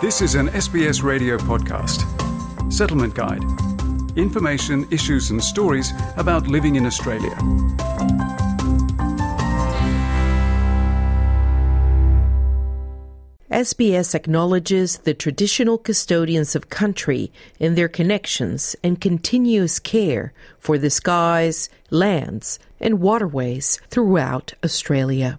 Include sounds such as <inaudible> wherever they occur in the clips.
This is an SBS radio podcast. Settlement Guide. Information, issues, and stories about living in Australia. SBS acknowledges the traditional custodians of country in their connections and continuous care for the skies, lands, and waterways throughout Australia.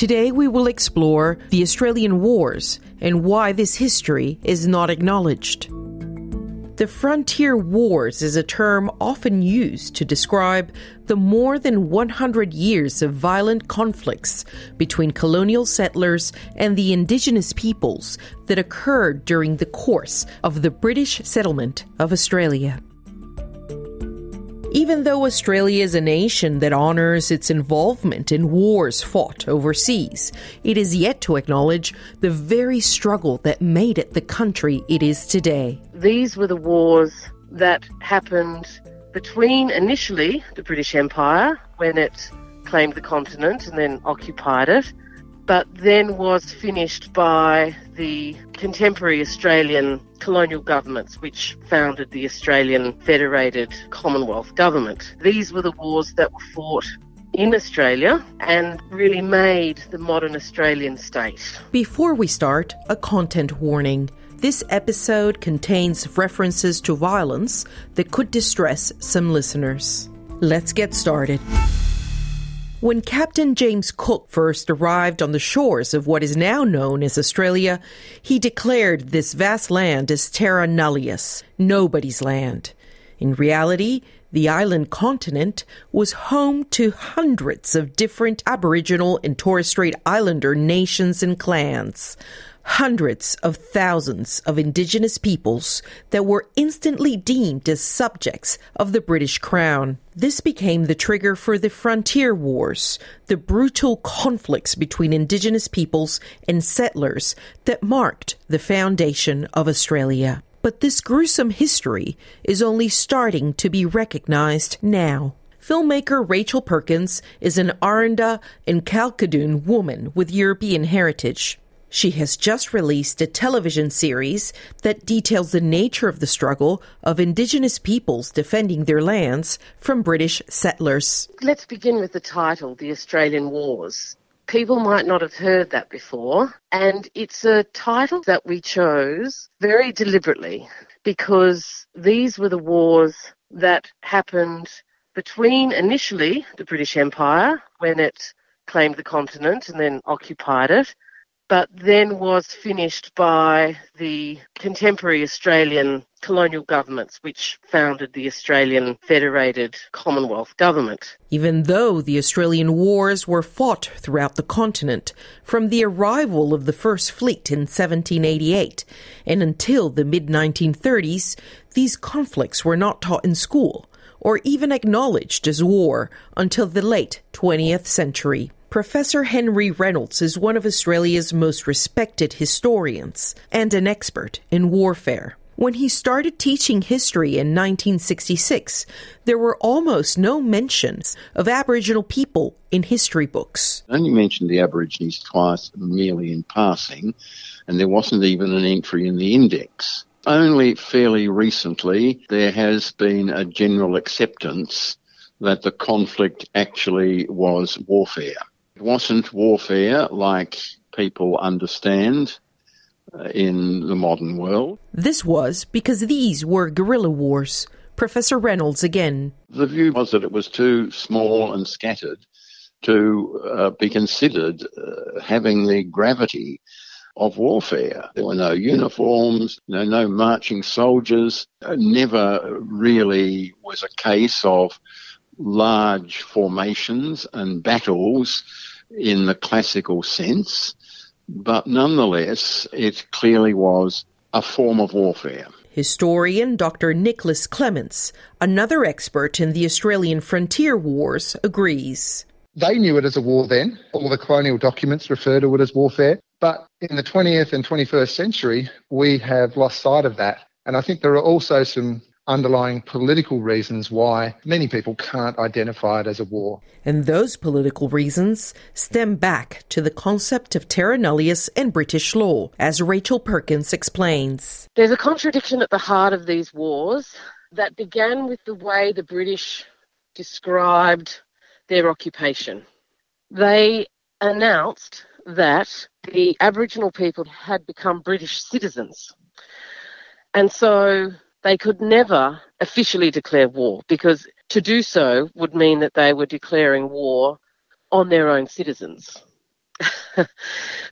Today we will explore the Australian Wars and why this history is not acknowledged. The Frontier Wars is a term often used to describe the more than 100 years of violent conflicts between colonial settlers and the indigenous peoples that occurred during the course of the British settlement of Australia. Even though Australia is a nation that honours its involvement in wars fought overseas, it is yet to acknowledge the very struggle that made it the country it is today. These were the wars that happened between initially the British Empire, when it claimed the continent and then occupied it, but then was finished by the contemporary Australian colonial governments, which founded the Australian Federated Commonwealth Government. These were the wars that were fought in Australia and really made the modern Australian state. Before we start, a content warning. This episode contains references to violence that could distress some listeners. Let's get started. When Captain James Cook first arrived on the shores of what is now known as Australia, he declared this vast land as terra nullius, nobody's land. In reality, the island continent was home to hundreds of different Aboriginal and Torres Strait Islander nations and clans hundreds of thousands of indigenous peoples that were instantly deemed as subjects of the British Crown. This became the trigger for the Frontier Wars, the brutal conflicts between indigenous peoples and settlers that marked the foundation of Australia. But this gruesome history is only starting to be recognized now. Filmmaker Rachel Perkins is an Aranda and Kalkadoon woman with European heritage. She has just released a television series that details the nature of the struggle of Indigenous peoples defending their lands from British settlers. Let's begin with the title, The Australian Wars. People might not have heard that before, and it's a title that we chose very deliberately because these were the wars that happened between initially the British Empire, when it claimed the continent and then occupied it, but then was finished by the contemporary Australian colonial governments, which founded the Australian Federated Commonwealth Government. Even though the Australian wars were fought throughout the continent, from the arrival of the First Fleet in 1788 and until the mid 1930s, these conflicts were not taught in school or even acknowledged as war until the late 20th century. Professor Henry Reynolds is one of Australia's most respected historians and an expert in warfare. When he started teaching history in 1966, there were almost no mentions of Aboriginal people in history books. I only mentioned the Aborigines twice, merely in passing, and there wasn't even an entry in the index. Only fairly recently, there has been a general acceptance that the conflict actually was warfare. It wasn't warfare like people understand uh, in the modern world. This was because these were guerrilla wars. Professor Reynolds again. The view was that it was too small and scattered to uh, be considered uh, having the gravity of warfare. There were no uniforms, no, no marching soldiers. never really was a case of large formations and battles in the classical sense, but nonetheless, it clearly was a form of warfare. Historian Dr. Nicholas Clements, another expert in the Australian frontier wars, agrees. They knew it as a war then. All the colonial documents refer to it as warfare. But in the 20th and 21st century, we have lost sight of that. And I think there are also some underlying political reasons why many people can't identify it as a war. And those political reasons stem back to the concept of terra nullius and British law, as Rachel Perkins explains. There's a contradiction at the heart of these wars that began with the way the British described their occupation. They announced that the Aboriginal people had become British citizens. And so they could never officially declare war because to do so would mean that they were declaring war on their own citizens. <laughs>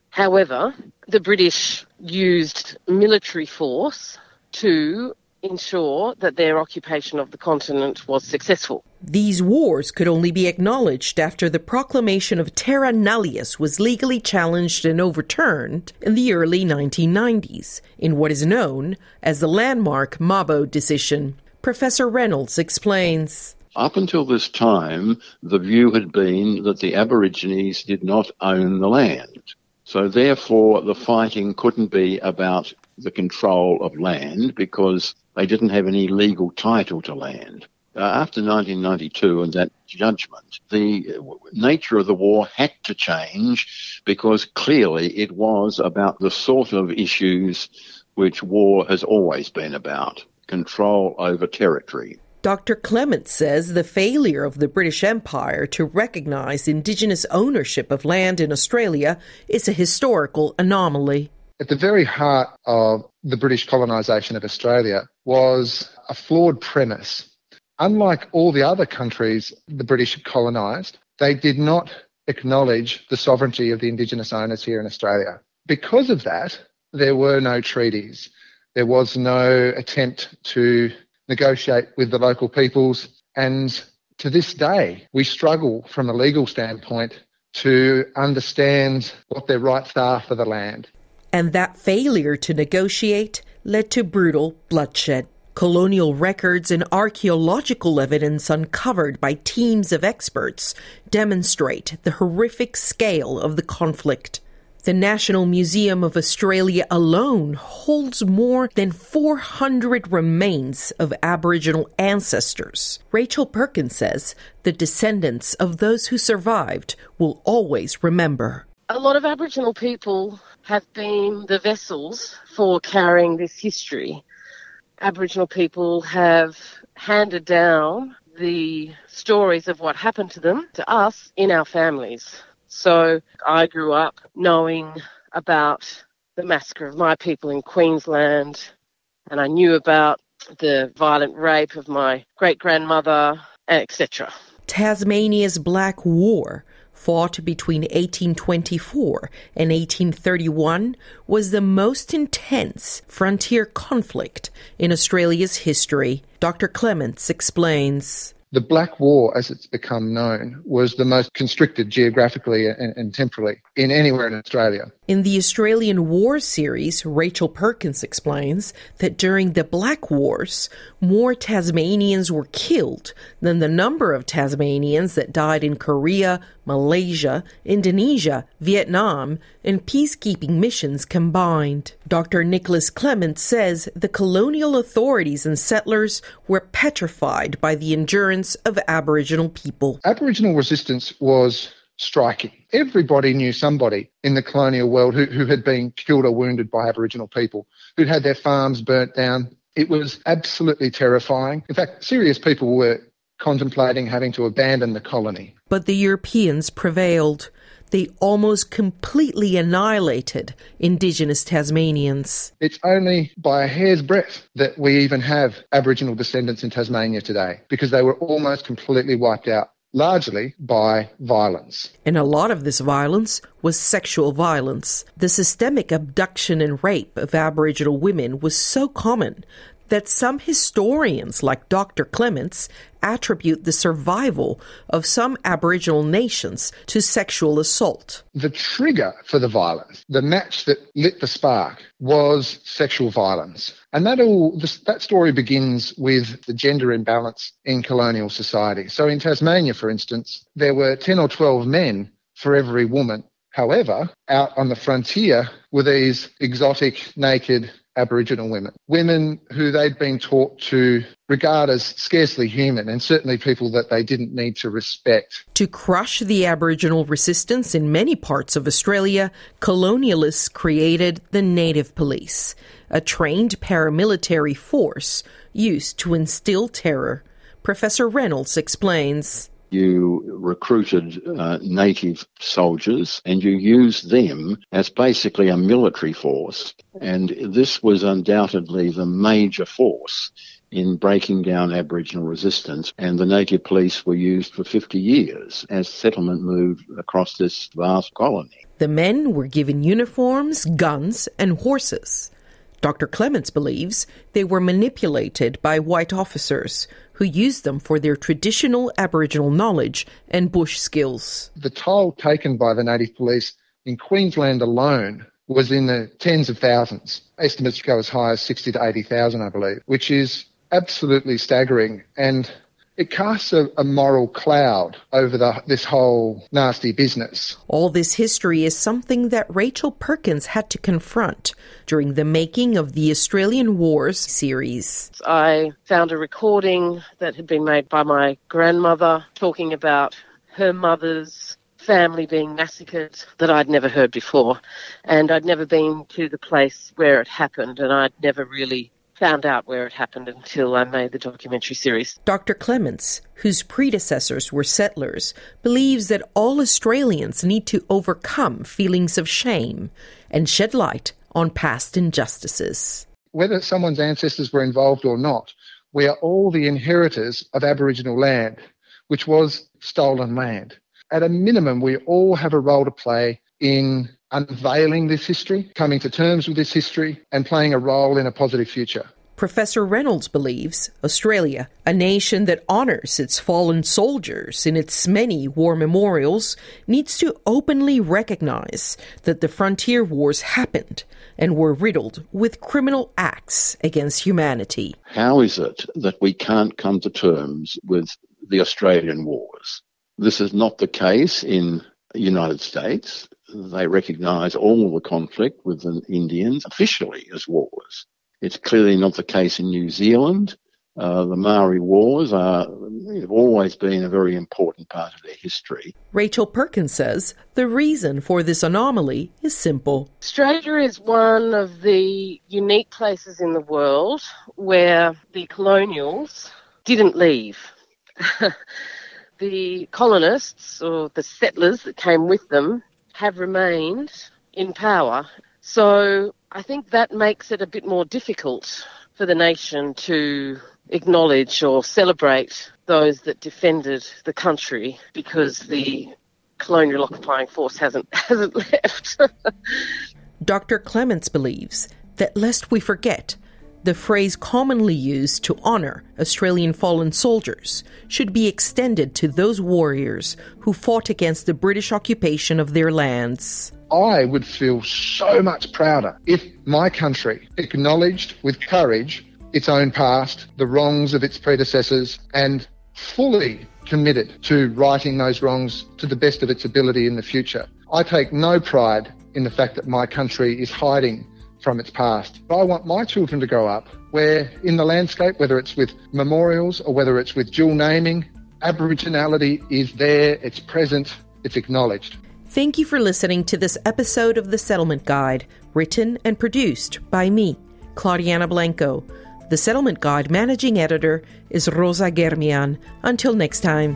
However, the British used military force to ensure that their occupation of the continent was successful. These wars could only be acknowledged after the proclamation of terra nullius was legally challenged and overturned in the early 1990s in what is known as the landmark Mabo decision. Professor Reynolds explains. Up until this time, the view had been that the Aborigines did not own the land. So therefore, the fighting couldn't be about the control of land because they didn't have any legal title to land. Uh, after 1992 and that judgment, the nature of the war had to change because clearly it was about the sort of issues which war has always been about control over territory. Dr. Clements says the failure of the British Empire to recognize Indigenous ownership of land in Australia is a historical anomaly. At the very heart of the British colonisation of Australia was a flawed premise. Unlike all the other countries the British colonised, they did not acknowledge the sovereignty of the Indigenous owners here in Australia. Because of that, there were no treaties. There was no attempt to negotiate with the local peoples. And to this day, we struggle from a legal standpoint to understand what their rights are for the land and that failure to negotiate led to brutal bloodshed. Colonial records and archaeological evidence uncovered by teams of experts demonstrate the horrific scale of the conflict. The National Museum of Australia alone holds more than 400 remains of Aboriginal ancestors. Rachel Perkins says the descendants of those who survived will always remember. A lot of Aboriginal people have been the vessels for carrying this history. Aboriginal people have handed down the stories of what happened to them to us in our families. So I grew up knowing about the massacre of my people in Queensland, and I knew about the violent rape of my great grandmother, etc. Tasmania's Black War fought between 1824 and 1831 was the most intense frontier conflict in Australia's history. Dr. Clements explains. The Black War, as it's become known, was the most constricted geographically and, and, temporally in anywhere in Australia. In the Australian War series, Rachel Perkins explains that during the Black Wars, more Tasmanians were killed than the number of Tasmanians that died in Korea, Malaysia, Indonesia, Vietnam, and peacekeeping missions combined. Dr. Nicholas Clements says the colonial authorities and settlers were petrified by the endurance of Aboriginal people. Aboriginal resistance was striking. Everybody knew somebody in the colonial world who, who had been killed or wounded by Aboriginal people, who'd had their farms burnt down. It was absolutely terrifying. In fact, serious people were contemplating having to abandon the colony. But the Europeans prevailed. They almost completely annihilated indigenous Tasmanians. It's only by a hair's breadth that we even have Aboriginal descendants in Tasmania today because they were almost completely wiped out largely by violence. And a lot of this violence was sexual violence. The systemic abduction and rape of Aboriginal women was so common that some historians, like Dr. Clements, attribute the survival of some Aboriginal nations to sexual assault. The trigger for the violence, the match that lit the spark, was sexual violence. And that all that story begins with the gender imbalance in colonial society. So in Tasmania, for instance, there were 10 or 12 men for every woman. However, out on the frontier were these exotic, naked Aboriginal women, women who they'd been taught to regard as scarcely human and certainly people that they didn't need to respect. To crush the Aboriginal resistance in many parts of Australia, colonialists created the Native Police, a trained paramilitary force used to instill terror. Professor Reynolds explains you recruited uh, native soldiers and you used them as basically a military force. And this was undoubtedly the major force in breaking down Aboriginal resistance. And the native police were used for 50 years as settlement moved across this vast colony. The men were given uniforms, guns, and horses. Dr. Clements believes they were manipulated by white officers who used them for their traditional Aboriginal knowledge and bush skills. The toll taken by the native police in Queensland alone was in the tens of thousands. Estimates go as high as 60 to 80,000, I believe, which is absolutely staggering. And it casts a, a moral cloud over the, this whole nasty business. All this history is something that Rachel Perkins had to confront during the making of the Australian Wars series. I found a recording that had been made by my grandmother talking about her mother's family being massacred that I'd never heard before. And I'd never been to the place where it happened, and I'd never really found out where it happened until I made the documentary series. Dr. Clements, whose predecessors were settlers, believes that all Australians need to overcome feelings of shame and shed light on past injustices. Whether someone's ancestors were involved or not, we are all the inheritors of Aboriginal land, which was stolen land. At a minimum, we all have a role to play in unveiling this history, coming to terms with this history, and playing a role in a positive future. Professor Reynolds believes Australia, a nation that honors its fallen soldiers in its many war memorials, needs to openly recognize that the frontier wars happened and were riddled with criminal acts against humanity. How is it that we can't come to terms with the Australian wars? This is not the case in the United States they recognise all the conflict with the Indians officially as wars. It's clearly not the case in New Zealand. Uh, the Maori Wars are, have always been a very important part of their history. Rachel Perkins says the reason for this anomaly is simple. Australia is one of the unique places in the world where the colonials didn't leave. <laughs> the colonists or the settlers that came with them have remained in power. So I think that makes it a bit more difficult for the nation to acknowledge or celebrate those that defended the country because the colonial occupying force hasn't <laughs> hasn't left. <laughs> Dr. Clements believes that lest we forget the phrase commonly used to honor Australian fallen soldiers should be extended to those warriors who fought against the British occupation of their lands. I would feel so much prouder if my country acknowledged with courage its own past, the wrongs of its predecessors, and fully committed to righting those wrongs to the best of its ability in the future. I take no pride in the fact that my country is hiding from its past. I want my children to grow up where in the landscape, whether it's with memorials or whether it's with dual naming, Aboriginality is there, it's present, it's acknowledged. Thank you for listening to this episode of The Settlement Guide, written and produced by me, Claudiana Blanco. The Settlement Guide managing editor is Rosa Germian. Until next time.